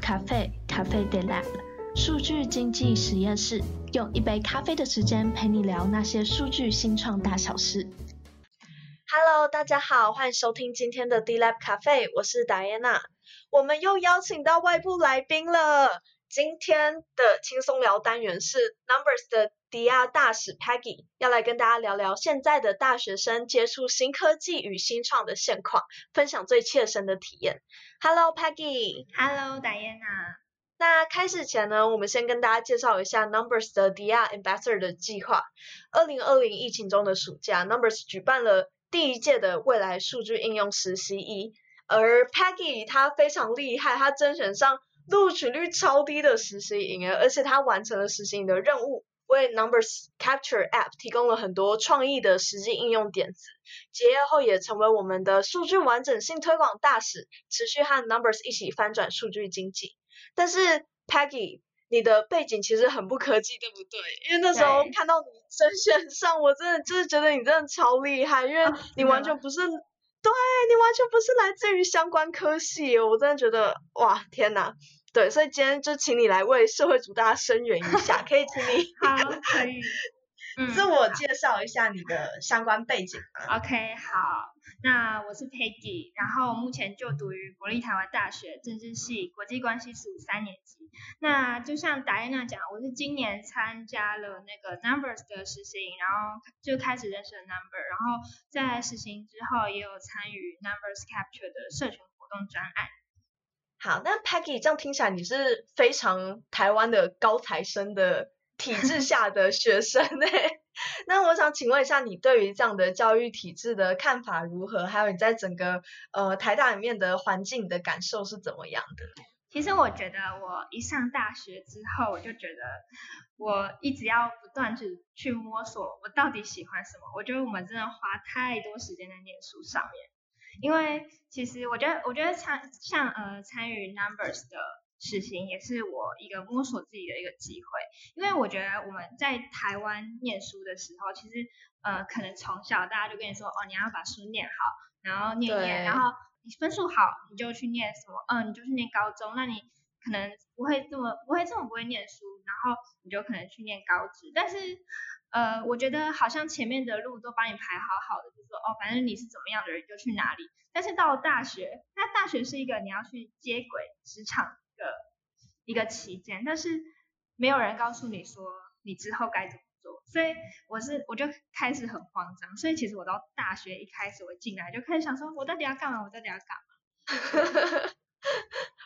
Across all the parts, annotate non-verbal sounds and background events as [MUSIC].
咖啡，咖啡，Delab 数据经济实验室，用一杯咖啡的时间陪你聊那些数据新创大小事。Hello，大家好，欢迎收听今天的 D Lab 咖啡我是 Diana。我们又邀请到外部来宾了。今天的轻松聊单元是 Numbers 的迪亚大使 Peggy 要来跟大家聊聊现在的大学生接触新科技与新创的现况，分享最切身的体验。Hello Peggy。Hello Diana。那开始前呢，我们先跟大家介绍一下 Numbers 的迪亚 Ambassador 的计划。二零二零疫情中的暑假，Numbers 举办了第一届的未来数据应用实习营，而 Peggy 他非常厉害，他甄选上。录取率超低的实习营，而且他完成了实习营的任务，为 Numbers Capture App 提供了很多创意的实际应用点子。结业后也成为我们的数据完整性推广大使，持续和 Numbers 一起翻转数据经济。但是 Peggy，你的背景其实很不科技，对不对？因为那时候看到你甄选上，我真的就是觉得你真的超厉害，因为你完全不是。对，你完全不是来自于相关科系，我真的觉得哇天哪！对，所以今天就请你来为社会主大家声援一下，[LAUGHS] 可以请你好可以，[LAUGHS] 自我介绍一下你的相关背景。OK，好。那我是 Peggy，然后目前就读于国立台湾大学政治系国际关系组三年级。那就像 Diana 讲，我是今年参加了那个 Numbers 的实习，然后就开始认识了 Number，然后在实习之后也有参与 Numbers Capture 的社群活动专案。好，那 Peggy 这样听起来你是非常台湾的高材生的 [LAUGHS] 体制下的学生呢？那我想请问一下，你对于这样的教育体制的看法如何？还有你在整个呃台大里面的环境的感受是怎么样的？其实我觉得我一上大学之后，我就觉得我一直要不断去去摸索我到底喜欢什么。我觉得我们真的花太多时间在念书上面，因为其实我觉得我觉得参像呃参与 Numbers 的。实行也是我一个摸索自己的一个机会，因为我觉得我们在台湾念书的时候，其实呃可能从小大家就跟你说哦，你要把书念好，然后念念，然后你分数好，你就去念什么，嗯、呃，你就去念高中，那你可能不会这么不会这么不会念书，然后你就可能去念高职，但是呃我觉得好像前面的路都帮你排好好的，就说哦，反正你是怎么样的人就去哪里，但是到了大学，那大学是一个你要去接轨职场的。一个期间，但是没有人告诉你说你之后该怎么做，所以我是我就开始很慌张，所以其实我到大学一开始我进来就开始想说，我到底要干嘛？我到底要干嘛？[LAUGHS]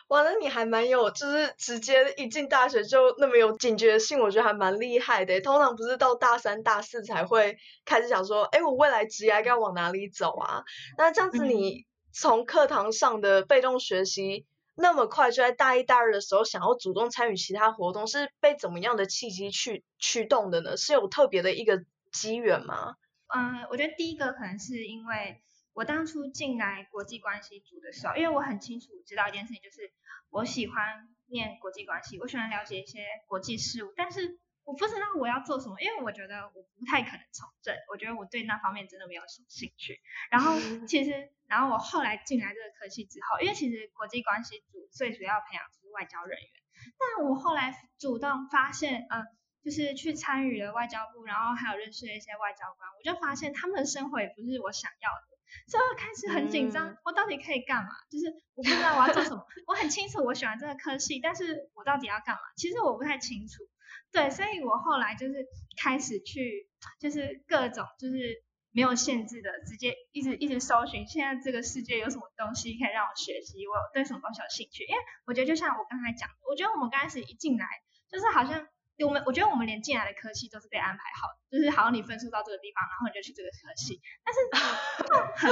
完了，你还蛮有，就是直接一进大学就那么有警觉性，我觉得还蛮厉害的。通常不是到大三、大四才会开始想说，哎，我未来职业该往哪里走啊？那这样子，你从课堂上的被动学习。那么快就在大一、大二的时候想要主动参与其他活动，是被怎么样的契机去驱动的呢？是有特别的一个机缘吗？嗯，我觉得第一个可能是因为我当初进来国际关系组的时候，因为我很清楚知道一件事情，就是我喜欢念国际关系，我喜欢了解一些国际事务，但是。我不知道我要做什么，因为我觉得我不太可能从政，我觉得我对那方面真的没有什么兴趣。然后 [LAUGHS] 其实，然后我后来进来这个科系之后，因为其实国际关系组最主要培养的是外交人员，但我后来主动发现，呃，就是去参与了外交部，然后还有认识了一些外交官，我就发现他们的生活也不是我想要的，所以我开始很紧张，我到底可以干嘛？就是我不知道我要做什么，[LAUGHS] 我很清楚我喜欢这个科系，但是我到底要干嘛？其实我不太清楚。对，所以我后来就是开始去，就是各种就是没有限制的，直接一直一直搜寻，现在这个世界有什么东西可以让我学习，我对什么东西有兴趣。因为我觉得就像我刚才讲的，我觉得我们刚开始一进来，就是好像我们，我觉得我们连进来的科系都是被安排好的，就是好像你分数到这个地方，然后你就去这个科系。但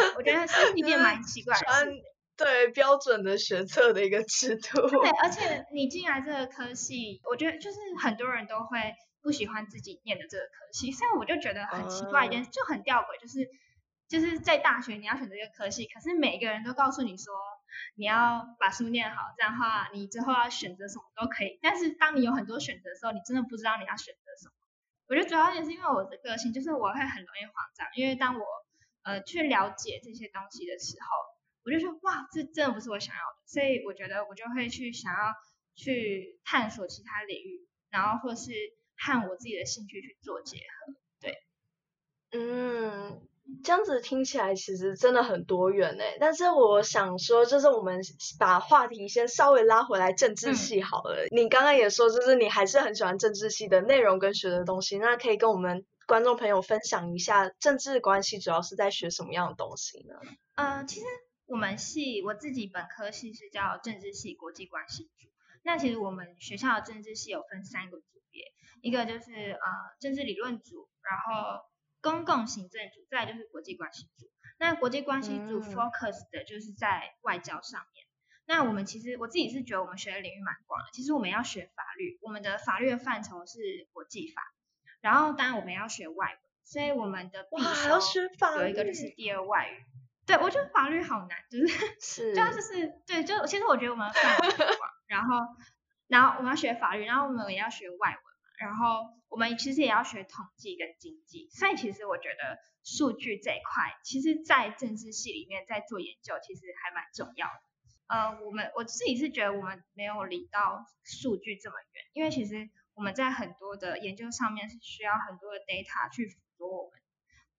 是，[LAUGHS] 我觉得是一件蛮奇怪的事。对标准的学测的一个制度。对，[LAUGHS] 而且你进来这个科系，我觉得就是很多人都会不喜欢自己念的这个科系，所以我就觉得很奇怪一件事，就很吊诡，就是就是在大学你要选择一个科系，可是每个人都告诉你说你要把书念好，这样的话你之后要选择什么都可以。但是当你有很多选择的时候，你真的不知道你要选择什么。我觉得主要也是因为我的个性，就是我会很容易慌张，因为当我呃去了解这些东西的时候。我就说哇，这真的不是我想要的，所以我觉得我就会去想要去探索其他领域，然后或是和我自己的兴趣去做结合。对，嗯。这样子听起来其实真的很多元诶，但是我想说，就是我们把话题先稍微拉回来政治系好了。嗯、你刚刚也说，就是你还是很喜欢政治系的内容跟学的东西，那可以跟我们观众朋友分享一下政治关系主要是在学什么样的东西呢？呃，其实我们系我自己本科系是叫政治系国际关系组，那其实我们学校的政治系有分三个组别，一个就是呃政治理论组，然后。公共行政组，再就是国际关系组。那国际关系组 focus 的就是在外交上面。嗯、那我们其实我自己是觉得我们学的领域蛮广的。其实我们要学法律，我们的法律的范畴是国际法。然后当然我们要学外文，所以我们的必修有一个就是第二外语。对，我觉得法律好难，就是是，就 [LAUGHS] 就是对，就其实我觉得我们范广。然后然后我们要学法律，然后我们也要学外文。然后我们其实也要学统计跟经济，所以其实我觉得数据这一块，其实，在政治系里面在做研究，其实还蛮重要的。呃，我们我自己是觉得我们没有离到数据这么远，因为其实我们在很多的研究上面是需要很多的 data 去辅助我们。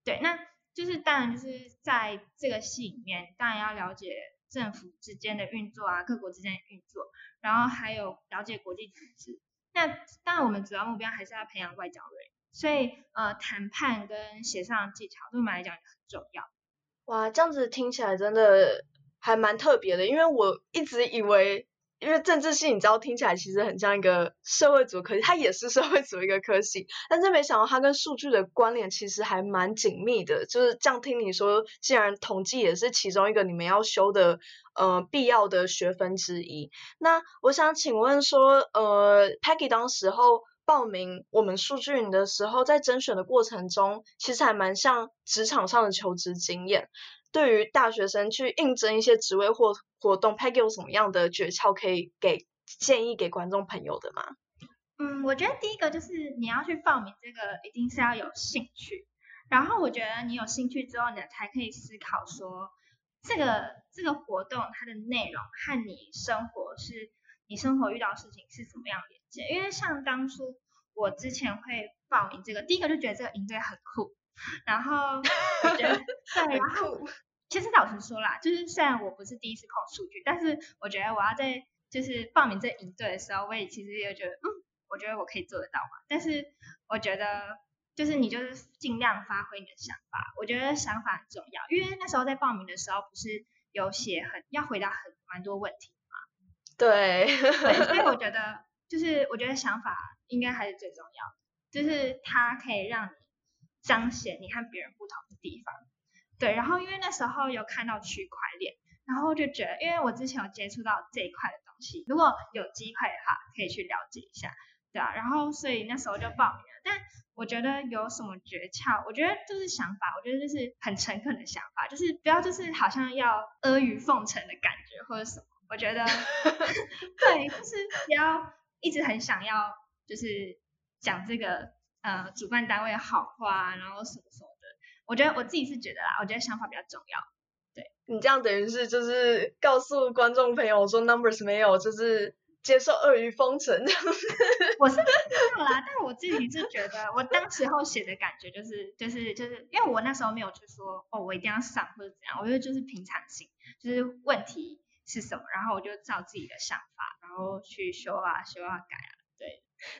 对，那就是当然就是在这个系里面，当然要了解政府之间的运作啊，各国之间的运作，然后还有了解国际组织。那当然，我们主要目标还是要培养外交人，所以呃，谈判跟协商技巧对我们来讲也很重要。哇，这样子听起来真的还蛮特别的，因为我一直以为，因为政治系你知道听起来其实很像一个社会组科系，它也是社会组一个科系，但是没想到它跟数据的关联其实还蛮紧密的。就是这样听你说，既然统计也是其中一个你们要修的。呃，必要的学分之一。那我想请问说，呃，Peggy 当时候报名我们数据营的时候，在甄选的过程中，其实还蛮像职场上的求职经验。对于大学生去应征一些职位或活动，Peggy 有什么样的诀窍可以给建议给观众朋友的吗？嗯，我觉得第一个就是你要去报名这个，一定是要有兴趣。然后我觉得你有兴趣之后，你才可以思考说。这个这个活动它的内容和你生活是，你生活遇到的事情是怎么样连接？因为像当初我之前会报名这个，第一个就觉得这个营队很酷，然后我觉得 [LAUGHS] 对，然后其实老实说啦，就是虽然我不是第一次碰数据，但是我觉得我要在就是报名这营队的时候，我也其实也觉得，嗯，我觉得我可以做得到嘛。但是我觉得。就是你就是尽量发挥你的想法，我觉得想法很重要，因为那时候在报名的时候不是有写很要回答很蛮多问题嘛。对，对，所以我 [LAUGHS] 觉得就是我觉得想法应该还是最重要的，就是它可以让你彰显你和别人不同的地方。对，然后因为那时候有看到区块链，然后就觉得，因为我之前有接触到这一块的东西，如果有机会的话可以去了解一下，对啊，然后所以那时候就报名了，但。我觉得有什么诀窍？我觉得就是想法，我觉得就是很诚恳的想法，就是不要就是好像要阿谀奉承的感觉或者什么。我觉得 [LAUGHS] 对，就是不要一直很想要就是讲这个呃主办单位好话，然后什么什么的。我觉得我自己是觉得啦，我觉得想法比较重要。对，你这样等于是就是告诉观众朋友说 Numbers 没有就是。接受阿谀奉承，我是没有啦，但我自己是觉得，我当时候写的感觉就是就是就是，因为我那时候没有去说哦，我一定要上或者怎样，我觉得就是平常心，就是问题是什么，然后我就照自己的想法，然后去修啊修啊改啊。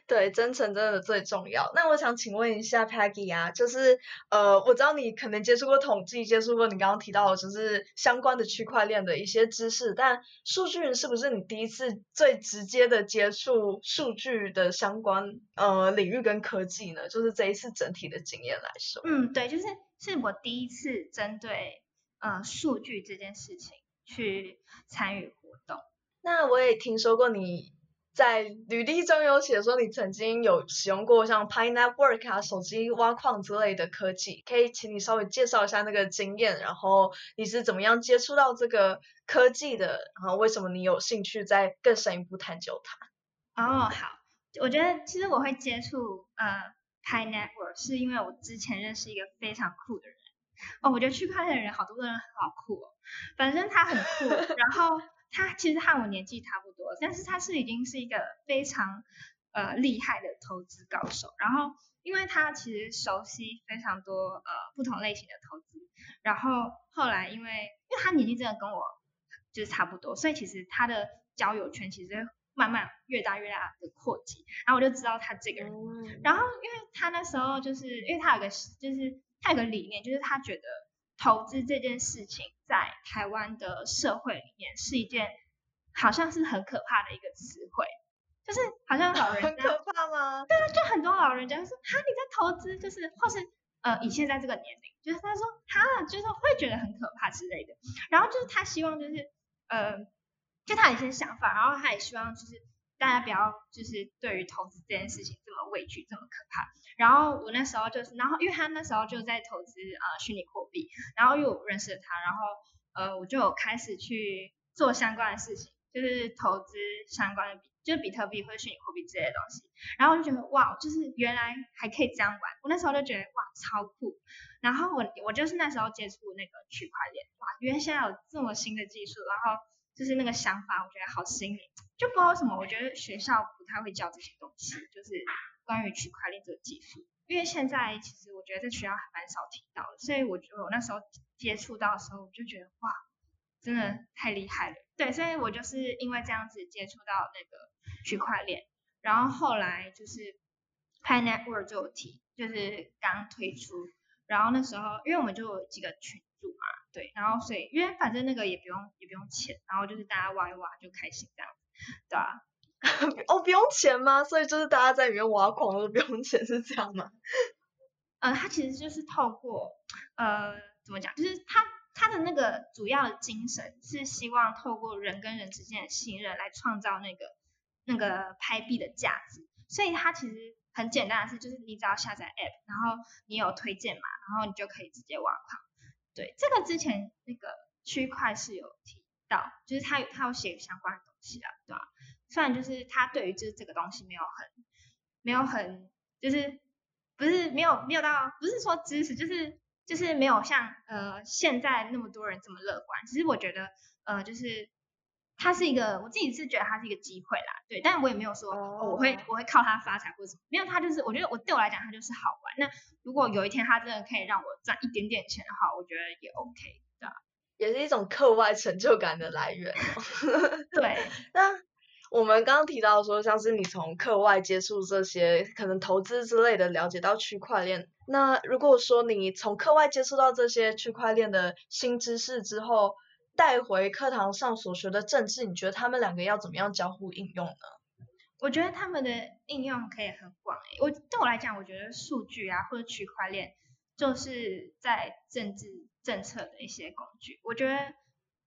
对，真诚真的最重要。那我想请问一下 Peggy 啊，就是呃，我知道你可能接触过统计，接触过你刚刚提到的就是相关的区块链的一些知识，但数据是不是你第一次最直接的接触数据的相关呃领域跟科技呢？就是这一次整体的经验来说。嗯，对，就是是我第一次针对呃数据这件事情去参与活动。那我也听说过你。在履历中有写说你曾经有使用过像 Pi Network 啊、手机挖矿之类的科技，可以请你稍微介绍一下那个经验，然后你是怎么样接触到这个科技的，然后为什么你有兴趣再更深一步探究它？哦，好，我觉得其实我会接触呃 Pi Network 是因为我之前认识一个非常酷的人，哦，我觉得区块链的人好多人好酷哦，反正他很酷，[LAUGHS] 然后他其实和我年纪差不多，但是他是已经是一个非常呃厉害的投资高手，然后因为他其实熟悉非常多呃不同类型的投资，然后后来因为因为他年纪真的跟我就是差不多，所以其实他的交友圈其实慢慢越大越大的扩及，然后我就知道他这个人。嗯、然后因为他那时候就是因为他有个就是他有个理念，就是他觉得投资这件事情在台湾的社会里面是一件好像是很可怕的一个词汇，就是好像老人家 [LAUGHS] 很可怕吗？对啊，就很多老人家说哈你在投资，就是或是呃以现在这个年龄，就是他说哈就是会觉得很可怕之类的。然后就是他希望就是呃。就他有一些想法，然后他也希望就是大家不要就是对于投资这件事情这么畏惧，这么可怕。然后我那时候就是，然后因为他那时候就在投资啊、呃、虚拟货币，然后因为我认识了他，然后呃我就有开始去做相关的事情，就是投资相关的比，就是比特币或者虚拟货币之类的东西。然后我就觉得哇，就是原来还可以这样玩，我那时候就觉得哇超酷。然后我我就是那时候接触那个区块链，哇，原来现在有这么新的技术，然后。就是那个想法，我觉得好新颖，就不知道为什么，我觉得学校不太会教这些东西，就是关于区块链这个技术，因为现在其实我觉得在学校还蛮少提到的，所以我觉得我那时候接触到的时候，我就觉得哇，真的太厉害了，对，所以我就是因为这样子接触到那个区块链，然后后来就是 Pi Network 就有提，就是刚推出，然后那时候因为我们就有几个群组嘛。对，然后所以因为反正那个也不用也不用钱，然后就是大家挖一挖就开心这样，对啊。[LAUGHS] 哦，不用钱吗？所以就是大家在里面挖矿都不用钱是这样吗？[LAUGHS] 呃，它其实就是透过呃怎么讲，就是它它的那个主要的精神是希望透过人跟人之间的信任来创造那个那个拍币的价值，所以它其实很简单的是，就是你只要下载 app，然后你有推荐码，然后你就可以直接挖矿。对，这个之前那个区块是有提到，就是他有他有写相关的东西啊，对吧？虽然就是他对于就是这个东西没有很没有很就是不是没有没有到不是说知识，就是就是没有像呃现在那么多人这么乐观。其实我觉得呃就是。它是一个，我自己是觉得它是一个机会啦，对，但我也没有说、oh. 哦、我会我会靠它发财或者什么，没有，它就是我觉得我对我来讲它就是好玩。那如果有一天它真的可以让我赚一点点钱的话，我觉得也 OK 的，也是一种课外成就感的来源。[LAUGHS] 对，那我们刚刚提到说，像是你从课外接触这些可能投资之类的，了解到区块链。那如果说你从课外接触到这些区块链的新知识之后，带回课堂上所学的政治，你觉得他们两个要怎么样交互应用呢？我觉得他们的应用可以很广诶。我对我来讲，我觉得数据啊或者区块链就是在政治政策的一些工具。我觉得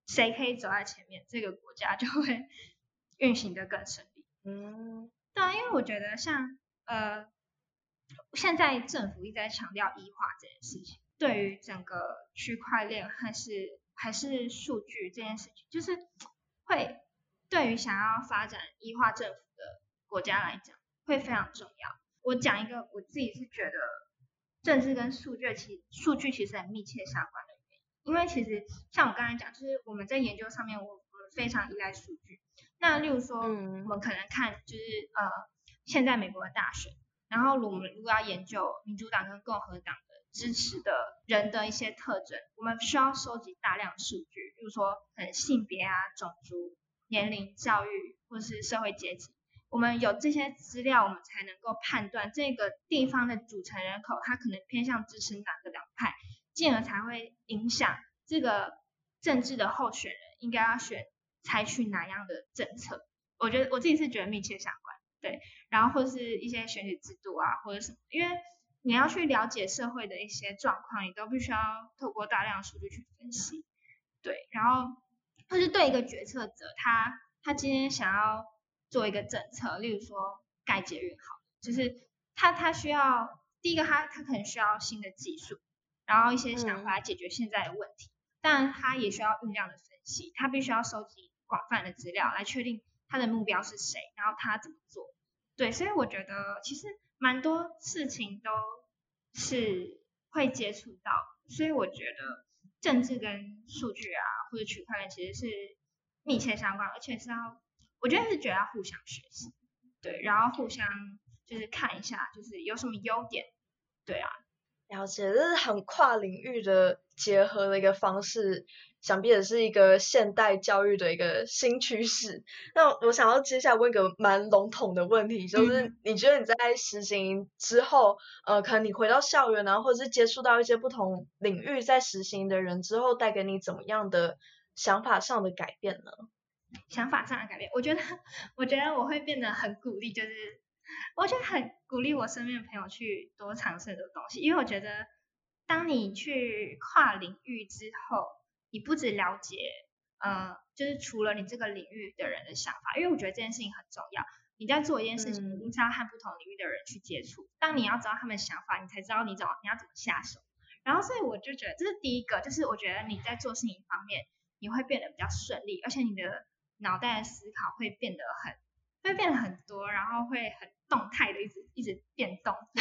谁可以走在前面，这个国家就会运行的更顺利。嗯，对啊，因为我觉得像呃，现在政府一直在强调医化这件事情，对于整个区块链还是。还是数据这件事情，就是会对于想要发展 E 化政府的国家来讲，会非常重要。我讲一个我自己是觉得，政治跟数据其数据其实很密切相关的原因，因为其实像我刚才讲，就是我们在研究上面，我我们非常依赖数据。那例如说，嗯，我们可能看就是呃，现在美国的大选，然后我们如果要研究民主党跟共和党。支持的人的一些特征，我们需要收集大量数据，比如说可能性别啊、种族、年龄、教育或是社会阶级。我们有这些资料，我们才能够判断这个地方的组成人口，他可能偏向支持哪个党派，进而才会影响这个政治的候选人应该要选采取哪样的政策。我觉得我自己是觉得密切相关，对，然后或是一些选举制度啊，或者什么，因为。你要去了解社会的一些状况，你都必须要透过大量数据去分析，对，然后或是对一个决策者，他他今天想要做一个政策，例如说盖捷运好，就是他他需要第一个他他可能需要新的技术，然后一些想法解决现在的问题，但他也需要酝酿的分析，他必须要收集广泛的资料来确定他的目标是谁，然后他怎么做，对，所以我觉得其实。蛮多事情都是会接触到，所以我觉得政治跟数据啊或者区块链其实是密切相关，而且是要我觉得是觉得要互相学习，对，然后互相就是看一下就是有什么优点，对啊。了解，这是很跨领域的结合的一个方式，想必也是一个现代教育的一个新趋势。那我想要接下来问一个蛮笼统的问题，就是你觉得你在实行之后，呃，可能你回到校园然后，或者是接触到一些不同领域在实行的人之后，带给你怎么样的想法上的改变呢？想法上的改变，我觉得，[LAUGHS] 我觉得我会变得很鼓励，就是。我就很鼓励我身边的朋友去多尝试很多东西，因为我觉得，当你去跨领域之后，你不只了解，呃，就是除了你这个领域的人的想法，因为我觉得这件事情很重要。你在做一件事情，你一定是要和不同领域的人去接触。当你要知道他们的想法，你才知道你怎么你要怎么下手。然后，所以我就觉得这是第一个，就是我觉得你在做事情方面，你会变得比较顺利，而且你的脑袋的思考会变得很。会变得很多，然后会很动态的，一直一直变动，[LAUGHS]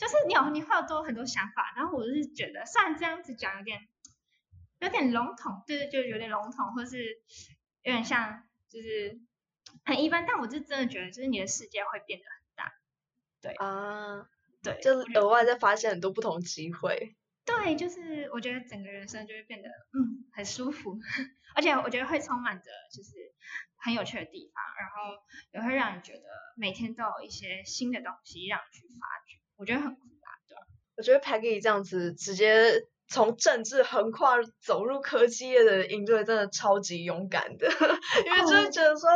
就是你有你会有多很多想法，然后我就是觉得，虽然这样子讲有点有点笼统，对对，就有点笼统，或是有点像就是很一般，但我是真的觉得，就是你的世界会变得很大，对啊，对，就额外再发现很多不同机会，对，就是我觉得整个人生就会变得嗯很舒服，而且我觉得会充满着就是。很有趣的地方，然后也会让你觉得每天都有一些新的东西让你去发掘，我觉得很酷啊，对。我觉得 Peggy 这样子直接从政治横跨走入科技业的应对，真的超级勇敢的，[LAUGHS] 因为就是觉得说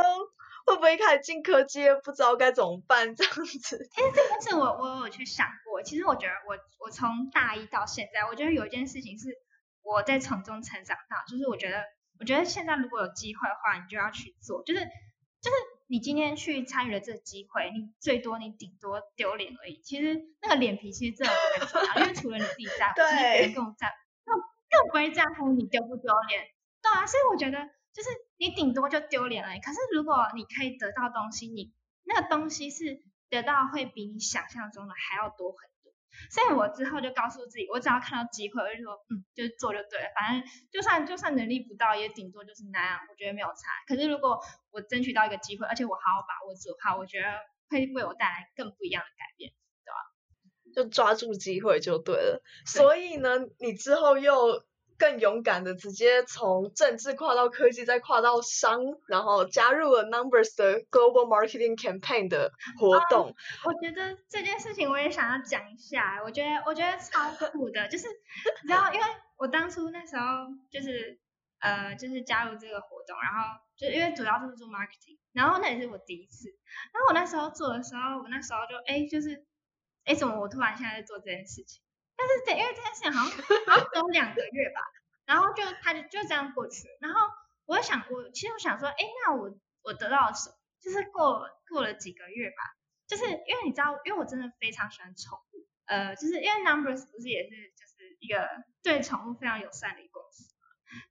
会不会一开始进科技业不知道该怎么办这样子。[LAUGHS] 其实这件事我我有去想过，其实我觉得我我从大一到现在，我觉得有一件事情是我在从中成长到，就是我觉得。我觉得现在如果有机会的话，你就要去做。就是就是你今天去参与了这个机会，你最多你顶多丢脸而已。其实那个脸皮其实真的很重要，因为除了你自己在乎，其实别人更在乎，更更不会在乎你丢不丢脸。对啊，所以我觉得就是你顶多就丢脸而已。可是如果你可以得到东西，你那个东西是得到会比你想象中的还要多很多。所以我之后就告诉自己，我只要看到机会，我就说，嗯，就做就对了。反正就算就算能力不到，也顶多就是那样，我觉得没有差。可是如果我争取到一个机会，而且我好好把握住的话，我觉得会为我带来更不一样的改变，对吧？就抓住机会就对了。所以呢，你之后又。更勇敢的直接从政治跨到科技，再跨到商，然后加入了 Numbers 的 Global Marketing Campaign 的活动。哦，我觉得这件事情我也想要讲一下，我觉得我觉得超酷的，就是你知道，因为我当初那时候就是呃就是加入这个活动，然后就因为主要就是做 marketing，然后那也是我第一次，然后我那时候做的时候，我那时候就哎就是哎怎么我突然现在在做这件事情？但是这因为这件事情好像好像只有两个月吧，然后就他就就这样过去。然后我想我其实我想说，哎，那我我得到了什么？就是过过了几个月吧，就是因为你知道，因为我真的非常喜欢宠物，呃，就是因为 Numbers 不是也是就是一个对宠物非常友善的一个公司，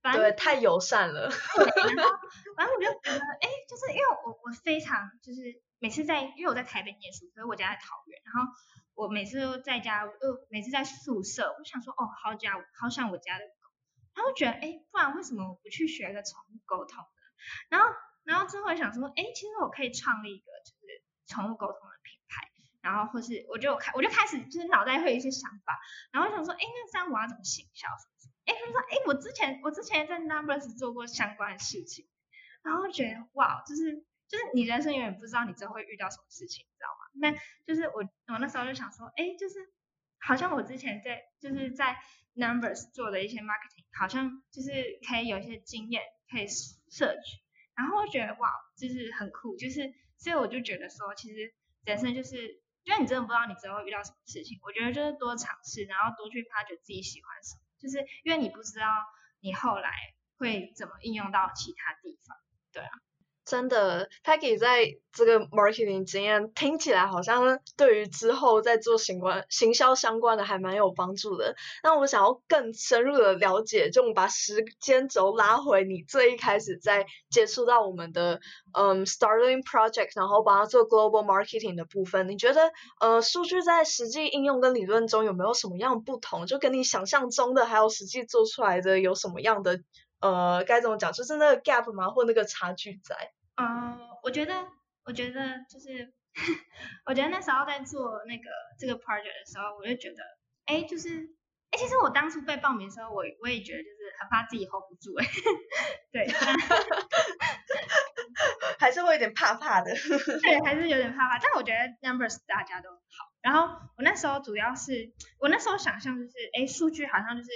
反正对，太友善了。对，[LAUGHS] 然后反正我就觉得，哎，就是因为我我非常就是每次在因为我在台北念书，所以我家在桃园，然后。我每次都在家，呃，每次在宿舍，我想说，哦，好家，好像我家的狗，然后觉得，哎，不然为什么我不去学个宠物沟通呢？然后，然后之后想说，哎，其实我可以创立一个就是宠物沟通的品牌，然后或是我就开，我就开始就是脑袋会有一些想法，然后想说，哎，那这样我要怎么行销？哎，他说，哎，我之前我之前在 Numbers 做过相关的事情，然后觉得，哇，就是。就是你人生永远不知道你之后会遇到什么事情，那就是我我那时候就想说，哎，就是好像我之前在就是在 Numbers 做的一些 marketing，好像就是可以有一些经验可以摄取，然后我觉得哇，就是很酷，就是所以我就觉得说，其实人生就是因为你真的不知道你之后会遇到什么事情，我觉得就是多尝试，然后多去发掘自己喜欢什么，就是因为你不知道你后来会怎么应用到其他地方，对啊。真的，Peggy 在这个 marketing 经验听起来好像对于之后在做行关行销相关的还蛮有帮助的。那我想要更深入的了解，就我们把时间轴拉回你最一开始在接触到我们的嗯 Starling Project，然后帮他做 global marketing 的部分，你觉得呃数据在实际应用跟理论中有没有什么样不同？就跟你想象中的还有实际做出来的有什么样的呃该怎么讲？就是那个 gap 吗？或那个差距在？嗯，我觉得，我觉得就是，[LAUGHS] 我觉得那时候在做那个这个 project 的时候，我就觉得，哎，就是，哎，其实我当初被报名的时候，我我也觉得就是很怕自己 hold 不住，哎，[LAUGHS] 对，[LAUGHS] 还是会有点怕怕的，对，还是有点怕怕，但我觉得 numbers 大家都好，然后我那时候主要是，我那时候想象就是，哎，数据好像就是。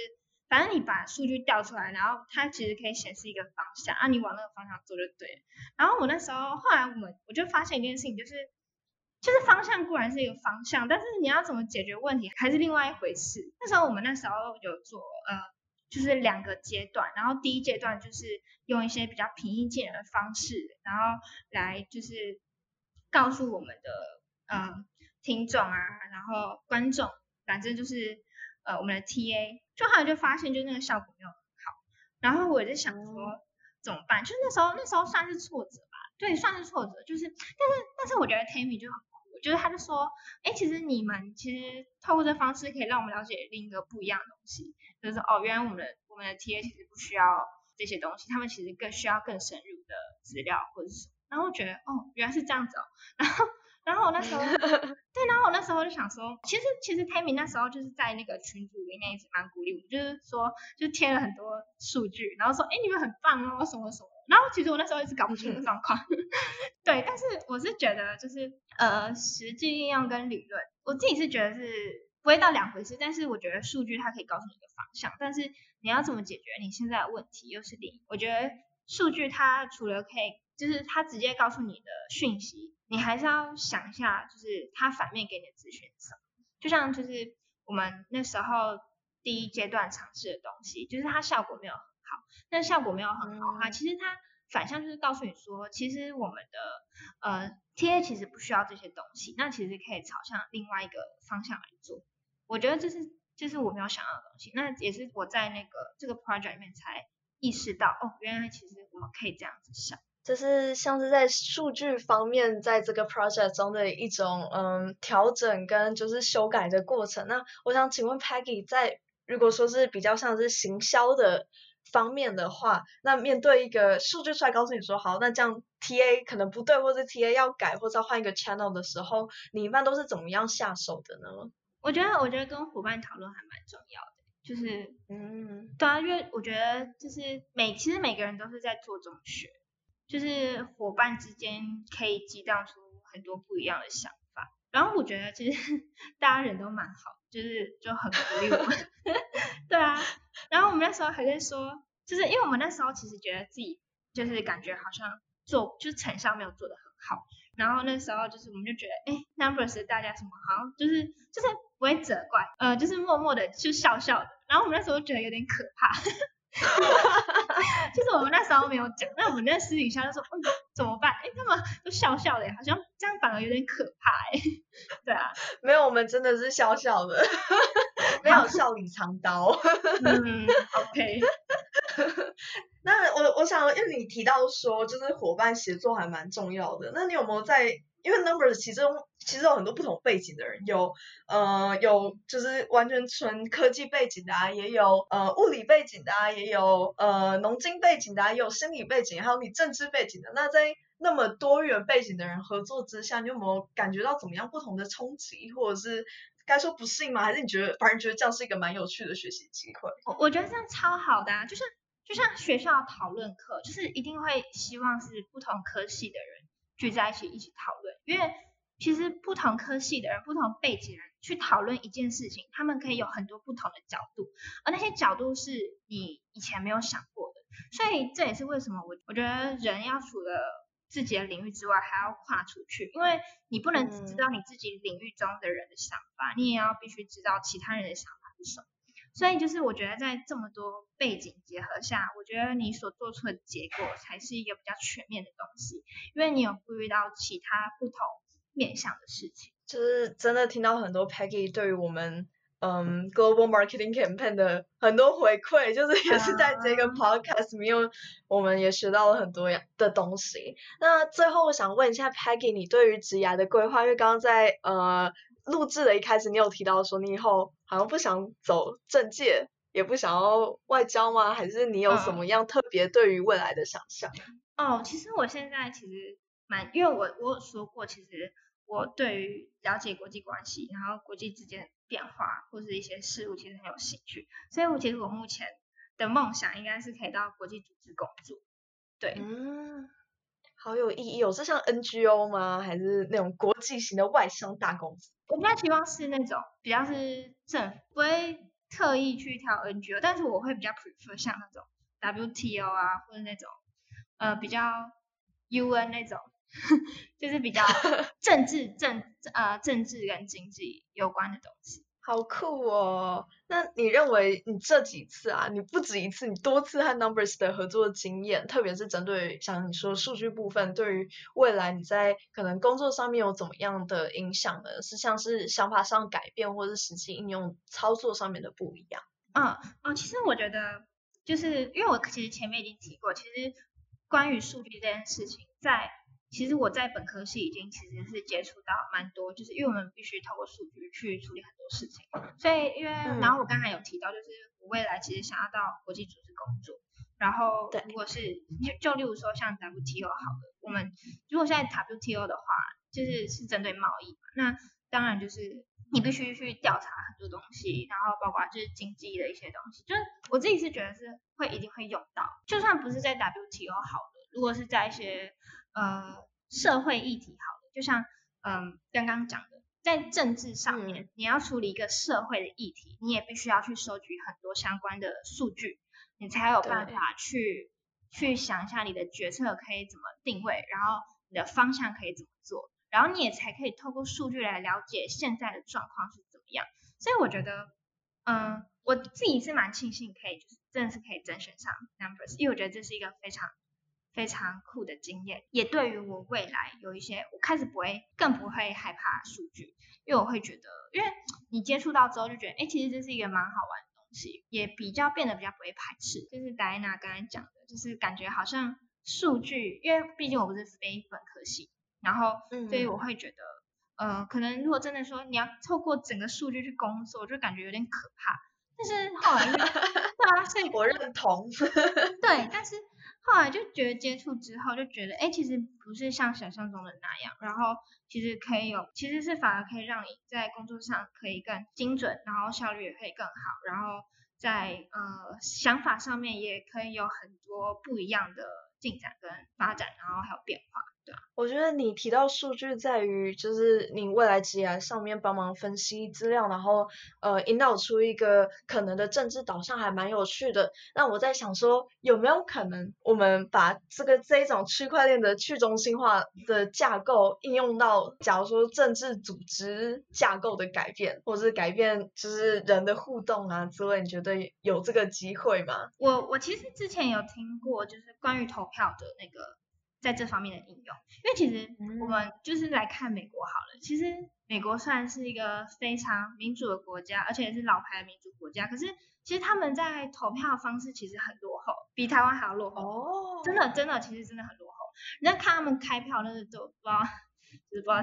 反正你把数据调出来，然后它其实可以显示一个方向，啊，你往那个方向做就对了。然后我那时候后来我们我就发现一件事情，就是就是方向固然是一个方向，但是你要怎么解决问题还是另外一回事。那时候我们那时候有做呃，就是两个阶段，然后第一阶段就是用一些比较平易近人的方式，然后来就是告诉我们的呃听众啊，然后观众，反正就是呃我们的 TA。就后来就发现，就那个效果没有很好，然后我就想说怎么办？就那时候那时候算是挫折吧，对，算是挫折。就是，但是但是我觉得 Tammy 就很酷，就是他就说，哎，其实你们其实透过这方式可以让我们了解另一个不一样的东西，就是哦，原来我们的我们的 TA 其实不需要这些东西，他们其实更需要更深入的资料或者是什么。然后我觉得哦，原来是这样子哦，然后。然后我那时候，[LAUGHS] 对，然后我那时候就想说，其实其实 Tammy 那时候就是在那个群组里面一直蛮鼓励我，就是说就贴了很多数据，然后说，哎，你们很棒哦，什么什么。然后其实我那时候一直搞不清楚状况，[LAUGHS] 对，但是我是觉得就是呃实际应用跟理论，我自己是觉得是不会到两回事，但是我觉得数据它可以告诉你一个方向，但是你要怎么解决你现在的问题又是另一，我觉得数据它除了可以，就是他直接告诉你的讯息。你还是要想一下，就是他反面给你的资讯是什么？就像就是我们那时候第一阶段尝试的东西，就是它效果没有很好。那效果没有很好的话，其实它反向就是告诉你说，其实我们的呃 TA 其实不需要这些东西，那其实可以朝向另外一个方向来做。我觉得这是这是我没有想到的东西，那也是我在那个这个 project 里面才意识到，哦，原来其实我们可以这样子想。就是像是在数据方面，在这个 project 中的一种嗯调整跟就是修改的过程。那我想请问 Peggy，在如果说是比较像是行销的方面的话，那面对一个数据出来告诉你说好，那这样 TA 可能不对，或者 TA 要改，或者要换一个 channel 的时候，你一般都是怎么样下手的呢？我觉得，我觉得跟伙伴讨论还蛮重要的，就是嗯，对啊，因为我觉得就是每其实每个人都是在做中学。就是伙伴之间可以激荡出很多不一样的想法，然后我觉得其实 [LAUGHS] 大家人都蛮好，就是就很鼓励我。们，[LAUGHS] 对啊，然后我们那时候还在说，就是因为我们那时候其实觉得自己就是感觉好像做就是成效没有做得很好，然后那时候就是我们就觉得，哎，Numbers 大家什么好像就是就是不会责怪，呃，就是默默的就笑笑的，然后我们那时候觉得有点可怕。其 [LAUGHS] 实我们那时候没有讲，那我们在私底下就说，嗯，怎么办？哎，他们都笑笑的，好像这样反而有点可怕，哎，[LAUGHS] 对啊，没有，我们真的是笑笑的，[LAUGHS] 没有笑里藏刀。嗯，OK。那我我想，因为你提到说，就是伙伴协作还蛮重要的，那你有没有在？因为 Numbers 其中其实有很多不同背景的人，有呃有就是完全纯科技背景的啊，也有呃物理背景的啊，也有呃农经背景的啊，也有心理背景，还有你政治背景的。那在那么多元背景的人合作之下，你有没有感觉到怎么样不同的冲击，或者是该说不适应吗？还是你觉得反而觉得这样是一个蛮有趣的学习机会？我我觉得这样超好的啊，就是就像学校讨论课，就是一定会希望是不同科系的人。聚在一起一起讨论，因为其实不同科系的人、不同背景人去讨论一件事情，他们可以有很多不同的角度，而那些角度是你以前没有想过的。所以这也是为什么我我觉得人要除了自己的领域之外，还要跨出去，因为你不能只知道你自己领域中的人的想法，你也要必须知道其他人的想法是什么。所以就是我觉得在这么多背景结合下，我觉得你所做出的结果才是一个比较全面的东西，因为你有顾虑到其他不同面向的事情。就是真的听到很多 Peggy 对于我们。嗯，Global Marketing Campaign 的很多回馈，就是 [LAUGHS] 也是在这个 Podcast 里面，我们也学到了很多的东西。那最后我想问一下 Peggy，你对于职涯的规划，因为刚刚在呃录制的一开始，你有提到说你以后好像不想走政界，也不想要外交吗？还是你有什么样特别对于未来的想象？哦，其实我现在其实蛮，因为我我有说过，其实。我对于了解国际关系，然后国际之间变化或是一些事物，其实很有兴趣。所以，我其实我目前的梦想应该是可以到国际组织工作。对，嗯，好有意义哦。是像 NGO 吗？还是那种国际型的外商大公司？我比较希望是那种比较是政府，不会特意去挑 NGO，但是我会比较 prefer 像那种 WTO 啊，或者那种呃比较 UN 那种。[LAUGHS] 就是比较政治政呃政治跟经济有关的东西，好酷哦！那你认为你这几次啊，你不止一次，你多次和 Numbers 的合作经验，特别是针对像你说数据部分，对于未来你在可能工作上面有怎么样的影响呢？是像是想法上改变，或是实际应用操作上面的不一样？嗯嗯，其实我觉得就是因为我其实前面已经提过，其实关于数据这件事情，在其实我在本科系已经其实是接触到蛮多，就是因为我们必须透过数据去处理很多事情，所以因为然后我刚才有提到，就是我未来其实想要到国际组织工作，然后如果是就就例如说像 WTO 好了，我们如果现在 WTO 的话，就是是针对贸易嘛，那当然就是你必须去调查很多东西，然后包括就是经济的一些东西，就是我自己是觉得是会一定会用到，就算不是在 WTO 好的，如果是在一些呃，社会议题好了，就像嗯刚刚讲的，在政治上面，你要处理一个社会的议题，你也必须要去收集很多相关的数据，你才有办法去去想一下你的决策可以怎么定位，然后你的方向可以怎么做，然后你也才可以透过数据来了解现在的状况是怎么样。所以我觉得，嗯，我自己是蛮庆幸可以，就是真的是可以甄选上 Numbers，因为我觉得这是一个非常。非常酷的经验，也对于我未来有一些，我开始不会，更不会害怕数据，因为我会觉得，因为你接触到之后就觉得，哎，其实这是一个蛮好玩的东西，也比较变得比较不会排斥。就是戴安娜刚才讲的，就是感觉好像数据，因为毕竟我不是非本科系，然后所以我会觉得，嗯、呃，可能如果真的说你要透过整个数据去工作，就感觉有点可怕。但是后来，[LAUGHS] 对啊，所以我认同。对，但是。后来就觉得接触之后就觉得，哎，其实不是像想象中的那样，然后其实可以有，其实是反而可以让你在工作上可以更精准，然后效率也可以更好，然后在呃想法上面也可以有很多不一样的进展跟发展，然后还有变化。我觉得你提到数据在于，就是你未来职涯上面帮忙分析资料，然后呃引导出一个可能的政治导向，还蛮有趣的。那我在想说，有没有可能我们把这个这一种区块链的去中心化的架构应用到，假如说政治组织架构的改变，或是改变就是人的互动啊之类，你觉得有这个机会吗？我我其实之前有听过，就是关于投票的那个。在这方面的应用，因为其实我们就是来看美国好了。其实美国算是一个非常民主的国家，而且也是老牌的民主国家。可是其实他们在投票方式其实很落后，比台湾还要落后。哦，真的真的，其实真的很落后。你在看他们开票，那是都不知道，就是不知道，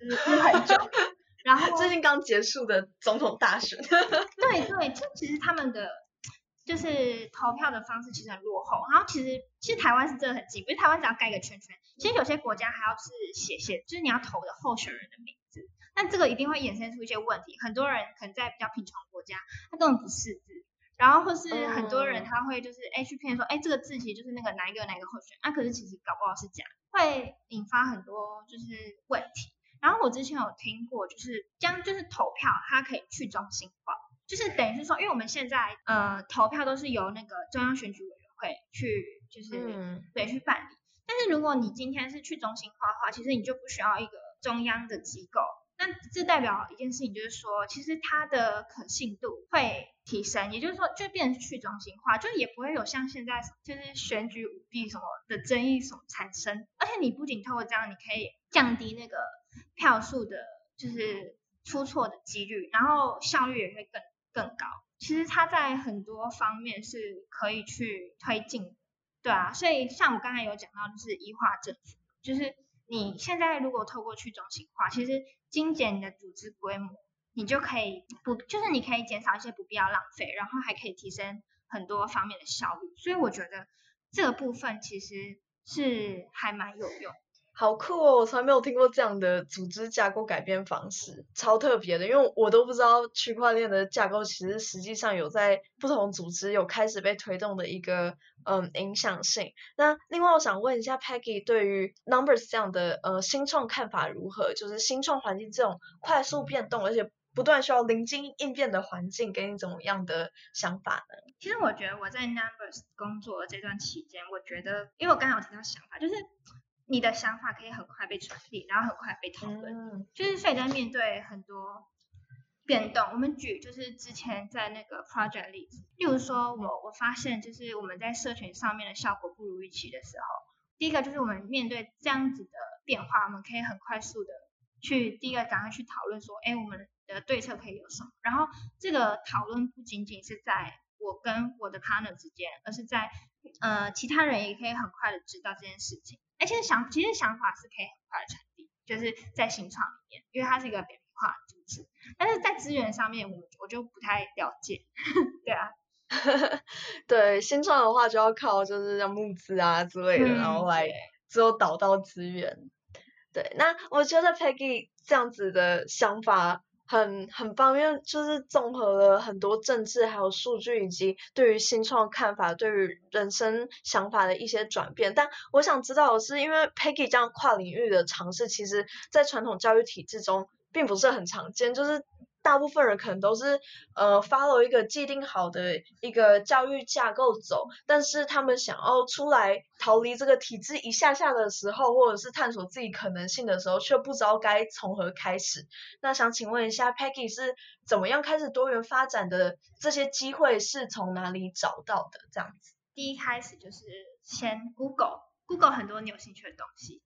就是很久。[LAUGHS] 然后最近刚结束的总统大选。对 [LAUGHS] 对，这其实他们的。就是投票的方式其实很落后，然后其实其实台湾是真的很近，不是台湾只要盖个圈圈，其实有些国家还要是写写，就是你要投的候选人的名字，那这个一定会衍生出一些问题，很多人可能在比较贫穷国家，他根本不识字，然后或是很多人他会就是哎去骗说，哎这个字其实就是那个哪一个哪一个候选人，那、啊、可是其实搞不好是假，会引发很多就是问题。然后我之前有听过，就是将就是投票它可以去中心化。就是等于是说，因为我们现在呃投票都是由那个中央选举委员会去就是嗯。对、嗯、去办理，但是如果你今天是去中心化的话，其实你就不需要一个中央的机构，那这代表一件事情，就是说，其实它的可信度会提升，也就是说，就变成去中心化，就也不会有像现在就是选举舞弊什么的争议什么产生。而且你不仅透过这样，你可以降低那个票数的，就是出错的几率，然后效率也会更更高。其实它在很多方面是可以去推进，对啊。所以像我刚才有讲到，就是医化政府，就是。你现在如果透过去中心化，其实精简你的组织规模，你就可以不，就是你可以减少一些不必要浪费，然后还可以提升很多方面的效率。所以我觉得这个部分其实是还蛮有用。好酷哦！我从来没有听过这样的组织架构改变方式，超特别的，因为我都不知道区块链的架构其实实际上有在不同组织有开始被推动的一个嗯影响性。那另外我想问一下 Peggy 对于 Numbers 这样的呃新创看法如何？就是新创环境这种快速变动而且不断需要临机应变的环境，给你怎么样的想法呢？其实我觉得我在 Numbers 工作的这段期间，我觉得因为我刚刚有提到想法，就是。你的想法可以很快被传递，然后很快被讨论，嗯、就是所以在面对很多变动，我们举就是之前在那个 project 例子，例如说我我发现就是我们在社群上面的效果不如预期的时候，第一个就是我们面对这样子的变化，我们可以很快速的去第一个赶快去讨论说，哎，我们的对策可以有什么？然后这个讨论不仅仅是在我跟我的 partner 之间，而是在呃其他人也可以很快的知道这件事情。而且想，其实想法是可以很快的传递，就是在新创里面，因为它是一个扁平化的组织。但是在资源上面，我我就不太了解。[LAUGHS] 对啊，[LAUGHS] 对新创的话，就要靠就是像募资啊之类的，嗯、然后来之后导到资源。对，那我觉得 Peggy 这样子的想法。很很方便就是综合了很多政治，还有数据，以及对于新创看法，对于人生想法的一些转变。但我想知道的是，因为 Peggy 这样跨领域的尝试，其实在传统教育体制中并不是很常见，就是。大部分人可能都是呃 follow 一个既定好的一个教育架构走，但是他们想要出来逃离这个体制一下下的时候，或者是探索自己可能性的时候，却不知道该从何开始。那想请问一下，Peggy 是怎么样开始多元发展的？这些机会是从哪里找到的？这样子，第一开始就是先 Google，Google 很多你有兴趣的东西。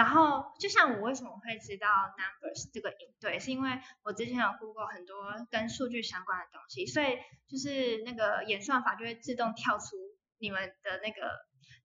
然后，就像我为什么会知道 Numbers 这个营队，是因为我之前有 Google 很多跟数据相关的东西，所以就是那个演算法就会自动跳出你们的那个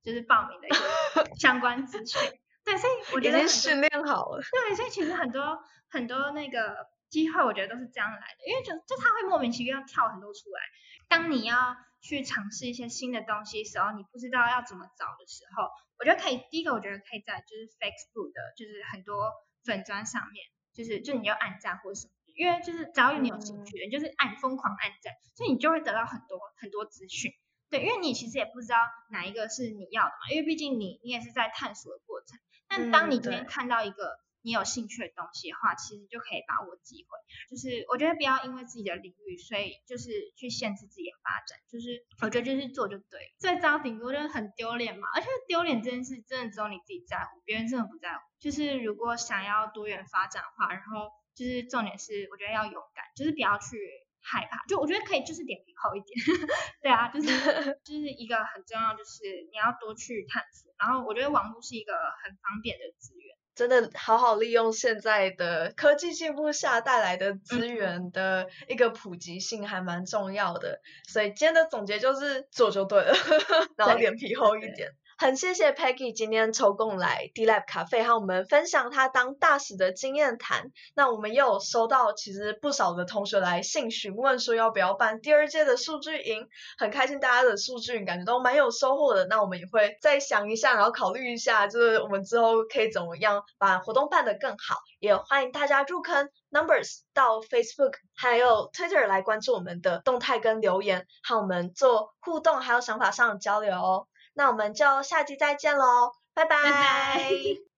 就是报名的一个 [LAUGHS] 相关资讯。对，所以我觉得训练好了。对，所以其实很多很多那个机会，我觉得都是这样来的，因为就就他会莫名其妙跳很多出来。当你要去尝试一些新的东西的时候，你不知道要怎么找的时候，我觉得可以。第一个，我觉得可以在就是 Facebook 的，就是很多粉砖上面，就是就你要按赞或者什么，因为就是只要有你有兴趣的，嗯、就是按疯狂按赞，所以你就会得到很多很多资讯。对，因为你其实也不知道哪一个是你要的嘛，因为毕竟你你也是在探索的过程。但当你今天看到一个。你有兴趣的东西的话，其实就可以把握机会。就是我觉得不要因为自己的领域，所以就是去限制自己的发展。就是我觉得就是做就对。最糟顶多就是很丢脸嘛，而且丢脸这件事真的只有你自己在乎，别人真的不在乎。就是如果想要多元发展的话，然后就是重点是我觉得要勇敢，就是不要去害怕。就我觉得可以就是脸皮厚一点，[LAUGHS] 对啊，就是 [LAUGHS] 就是一个很重要，就是你要多去探索。然后我觉得网络是一个很方便的资源。真的好好利用现在的科技进步下带来的资源的一个普及性还蛮重要的，所以今天的总结就是做就对了，[LAUGHS] 然后脸皮厚一点。很谢谢 Peggy 今天抽空来 D Lab 咖啡和我们分享她当大使的经验谈。那我们也有收到其实不少的同学来信询问说要不要办第二届的数据营，很开心大家的数据营感觉都蛮有收获的。那我们也会再想一下，然后考虑一下，就是我们之后可以怎么样把活动办得更好。也欢迎大家入坑 Numbers 到 Facebook 还有 Twitter 来关注我们的动态跟留言，和我们做互动还有想法上的交流哦。那我们就下期再见喽，拜拜。